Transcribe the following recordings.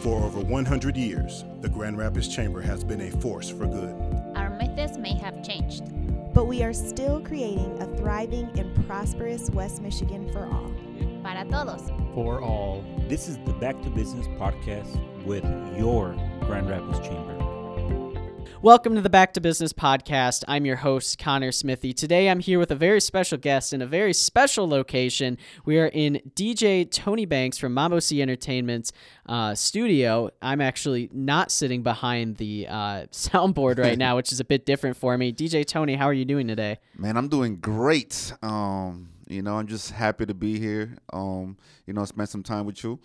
For over 100 years, the Grand Rapids Chamber has been a force for good. Our methods may have changed, but we are still creating a thriving and prosperous West Michigan for all. Para todos. For all. This is the Back to Business podcast with your Grand Rapids Chamber. Welcome to the Back to Business podcast. I'm your host, Connor Smithy. Today I'm here with a very special guest in a very special location. We are in DJ Tony Banks from Mambo C Entertainment's uh, studio. I'm actually not sitting behind the uh, soundboard right now, which is a bit different for me. DJ Tony, how are you doing today? Man, I'm doing great. Um, you know, I'm just happy to be here. Um, you know, spend some time with you.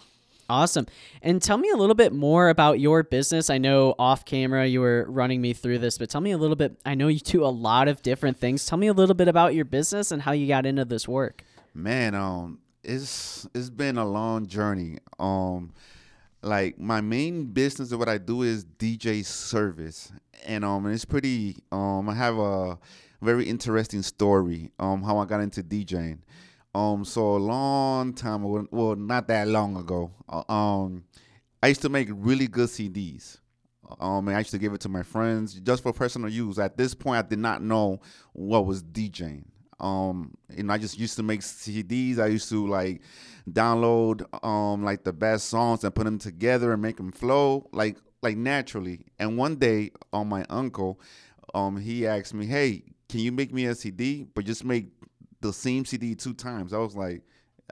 Awesome. And tell me a little bit more about your business. I know off camera you were running me through this, but tell me a little bit. I know you do a lot of different things. Tell me a little bit about your business and how you got into this work. Man, um it's it's been a long journey. Um like my main business of what I do is DJ service. And um it's pretty um I have a very interesting story um how I got into DJing. Um, so a long time ago, well, not that long ago, uh, um, I used to make really good CDs. Um, I used to give it to my friends just for personal use. At this point, I did not know what was DJing. Um, and I just used to make CDs. I used to like download um like the best songs and put them together and make them flow like like naturally. And one day, on um, my uncle, um, he asked me, "Hey, can you make me a CD, but just make the same CD two times. I was like,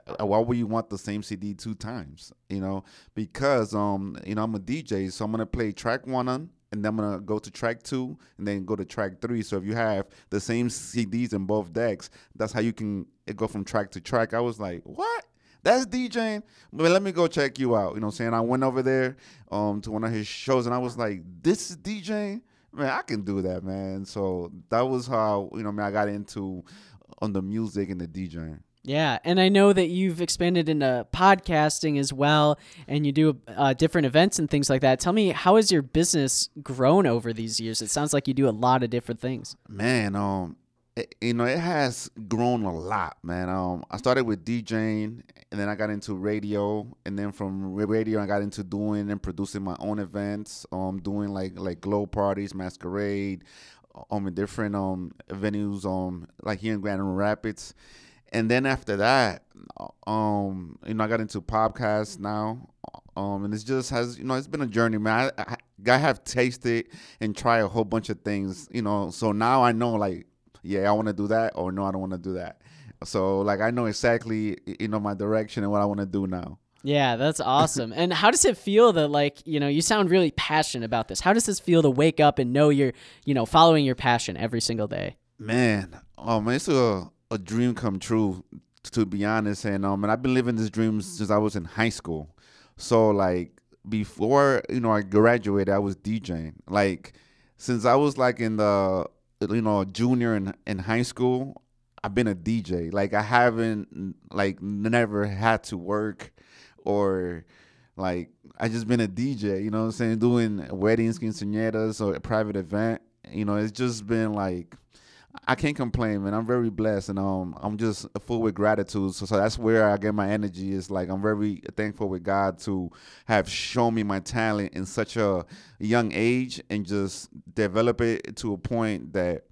uh, why would you want the same CD two times? You know, because um, you know, I'm a DJ, so I'm gonna play track one on, and then I'm gonna go to track two, and then go to track three. So if you have the same CDs in both decks, that's how you can go from track to track. I was like, what? That's DJing. But let me go check you out. You know what I'm saying? I went over there um to one of his shows and I was like, this is DJing? Man, I can do that, man. So that was how, you know, I mean I got into on the music and the DJing. Yeah, and I know that you've expanded into podcasting as well, and you do uh, different events and things like that. Tell me, how has your business grown over these years? It sounds like you do a lot of different things. Man, um, it, you know, it has grown a lot, man. Um, I started with DJing, and then I got into radio, and then from radio, I got into doing and producing my own events. Um, doing like like glow parties, masquerade, um in different um venues um like here in Grand Rapids. And then after that, um, you know, I got into podcasts now. Um, and it just has you know, it's been a journey, man. I, I, I have tasted and tried a whole bunch of things, you know. So now I know like, yeah, I want to do that, or no, I don't want to do that. So like I know exactly you know my direction and what I want to do now. Yeah, that's awesome. and how does it feel that like, you know, you sound really passionate about this. How does this feel to wake up and know you're, you know, following your passion every single day? Man, man, it's a a dream come true to be honest and um and I've been living this dream since I was in high school. So like before, you know, I graduated, I was DJing. Like since I was like in the you know, junior in in high school, I've been a DJ. Like I haven't like never had to work or like I just been a DJ, you know what I'm saying, doing weddings, quinceañeras, or a private event. You know, it's just been like I can't complain, man. I'm very blessed, and um, I'm just full with gratitude. So, so that's where I get my energy. Is like I'm very thankful with God to have shown me my talent in such a young age, and just develop it to a point that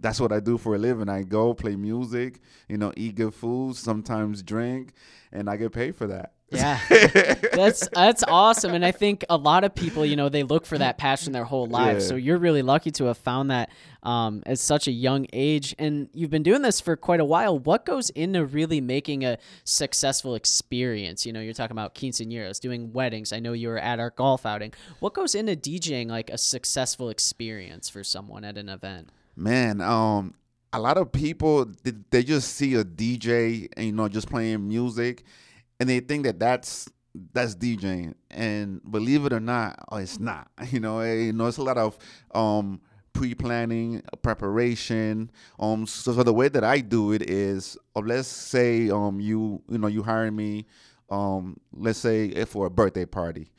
that's what I do for a living. I go play music, you know, eat good food, sometimes drink, and I get paid for that. Yeah, that's that's awesome, and I think a lot of people, you know, they look for that passion their whole lives. Yeah. So you're really lucky to have found that um, at such a young age, and you've been doing this for quite a while. What goes into really making a successful experience? You know, you're talking about quinceañeras, doing weddings. I know you were at our golf outing. What goes into DJing like a successful experience for someone at an event? Man, um, a lot of people they just see a DJ and you know just playing music, and they think that that's that's DJing. And believe it or not, oh, it's not. You know, eh, you know, it's a lot of um, pre-planning, preparation. Um, so, so, the way that I do it is, uh, let's say um you you know you hire me, um, let's say for a birthday party.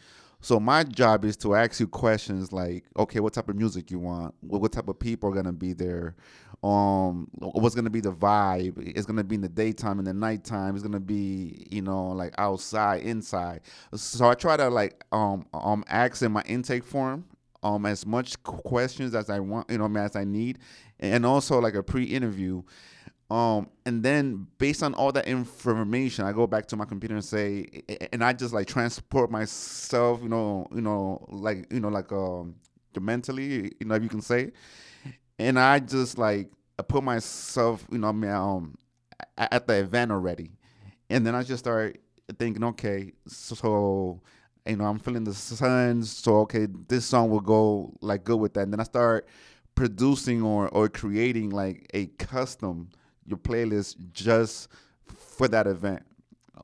So my job is to ask you questions like, okay, what type of music you want? What, what type of people are gonna be there? Um, what's gonna be the vibe? It's gonna be in the daytime, in the nighttime. It's gonna be, you know, like outside, inside. So I try to like um um ask in my intake form um as much questions as I want, you know, as I need, and also like a pre-interview um, and then based on all that information, I go back to my computer and say, and I just like transport myself, you know, you know, like you know, like um, mentally, you know, if you can say, and I just like I put myself, you know, um, at the event already, and then I just start thinking, okay, so you know, I'm feeling the sun, so okay, this song will go like good with that, and then I start producing or or creating like a custom your playlist just for that event.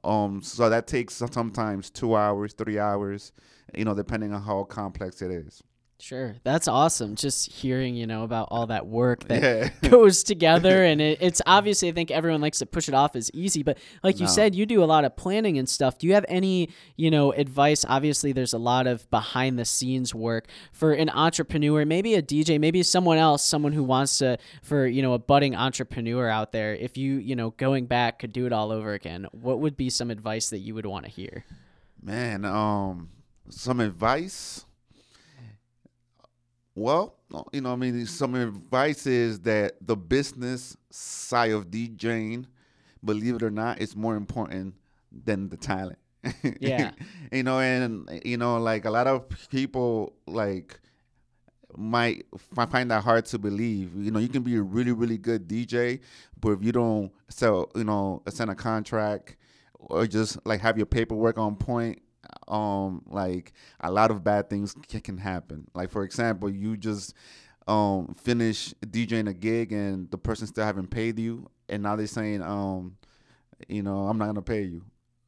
Um, so that takes sometimes two hours, three hours, you know, depending on how complex it is. Sure, that's awesome. Just hearing, you know, about all that work that yeah. goes together, and it, it's obviously I think everyone likes to push it off as easy, but like you said, you do a lot of planning and stuff. Do you have any, you know, advice? Obviously, there's a lot of behind the scenes work for an entrepreneur, maybe a DJ, maybe someone else, someone who wants to, for you know, a budding entrepreneur out there. If you, you know, going back could do it all over again, what would be some advice that you would want to hear? Man, um, some advice well, uh, you know, I mean, some advice is that the business side of DJing, believe it or not, is more important than the talent. Yeah. you know, and you know, like a lot of people like might find that hard to believe. You know, you can be a really, really good DJ, but if you don't sell, you know, send a contract or just like have your paperwork on point, um like a lot of bad things can, happen. Like for example you just um finish djing a gig and the person still haven't paid you and now they're saying um you know i'm not gonna pay you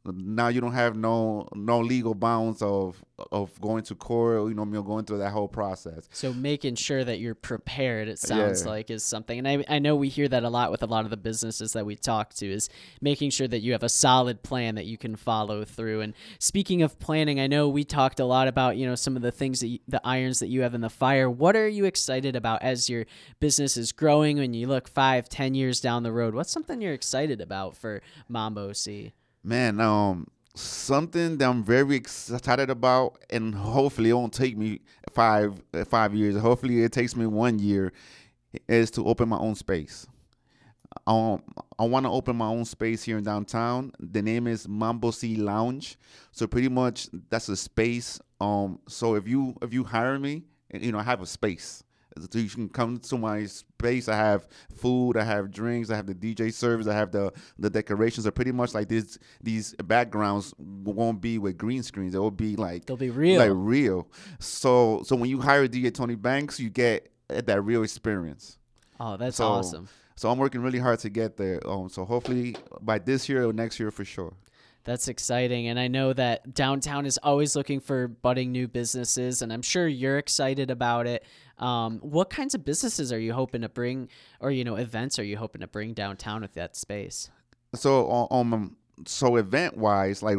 now you don't have no no legal bounds of of going to court you know going through that whole process. So making sure that you're prepared it sounds yeah. like is something. And I, I know we hear that a lot with a lot of the businesses that we talk to is making sure that you have a solid plan that you can follow through. And speaking of planning i know we talked a lot about you know some of the things that you, the irons that you have in the fire. What are you excited about as your business is growing? When you look five ten years down the road what's something you're excited about for mambo c Man, um, something that I'm very excited about, and hopefully it won't take me five five years. Hopefully it takes me one year, is to open my own space. Um, I want to open my own space here in downtown. The name is Mambo C Lounge. So pretty much that's a space. Um, so if you if you hire me, you know I have a space. So you can come to my space. I have food, I have drinks, I have the DJ service, I have the the decorations. Are pretty much like these these backgrounds won't be with green screens. It will be like they'll be real, like real. So so when you hire DJ Tony Banks, you get that real experience. Oh, that's so, awesome. So I'm working really hard to get there. Um, so hopefully by this year or next year for sure. That's exciting. And I know that downtown is always looking for budding new businesses, and I'm sure you're excited about it. Um, what kinds of businesses are you hoping to bring, or, you know, events are you hoping to bring downtown with that space? So, um, so event wise, like,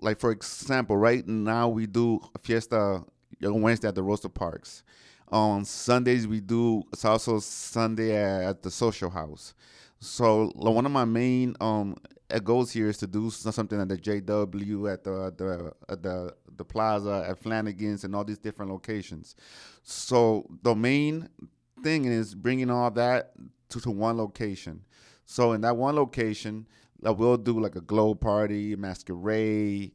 like for example, right now we do fiesta on Wednesday at the Rosa Parks. On Sundays we do salsa Sunday at the Social House. So one of my main um goals here is to do something at the JW, at the the the the Plaza, at Flanagan's, and all these different locations. So the main thing is bringing all that to, to one location. So in that one location, uh, we'll do like a glow party, masquerade,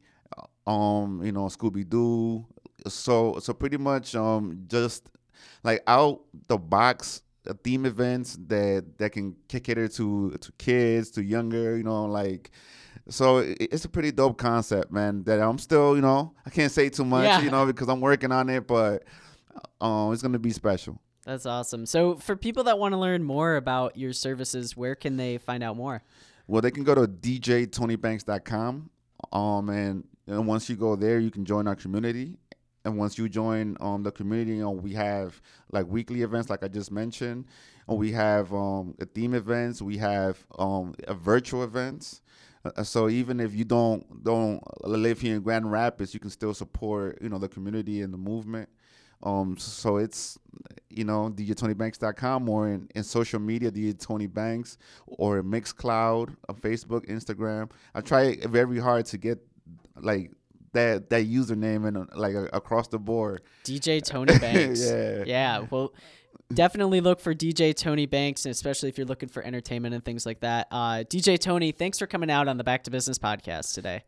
uh, um, you know, Scooby Doo. So so pretty much um just like out the box theme events that that can cater to to kids, to younger, you know, like. So it's a pretty dope concept, man. That I'm still, you know, I can't say too much, yeah. you know, because I'm working on it, but um, it's gonna be special. That's awesome. So for people that want to learn more about your services, where can they find out more? Well, they can go to djtonybanks.com. Um, and, and once you go there, you can join our community and once you join um, the community, you know, we have like weekly events, like I just mentioned. And we have um, theme events. We have um, virtual events. Uh, so even if you don't don't live here in Grand Rapids, you can still support you know the community and the movement. Um, so it's you know djtonybanks.com or in, in social media DJ Tony Banks or Mixcloud, uh, Facebook, Instagram. I try very hard to get like that that username and uh, like uh, across the board. DJ Tony Banks. yeah. Yeah. Well, definitely look for DJ Tony Banks, and especially if you're looking for entertainment and things like that. Uh, DJ Tony, thanks for coming out on the Back to Business podcast today.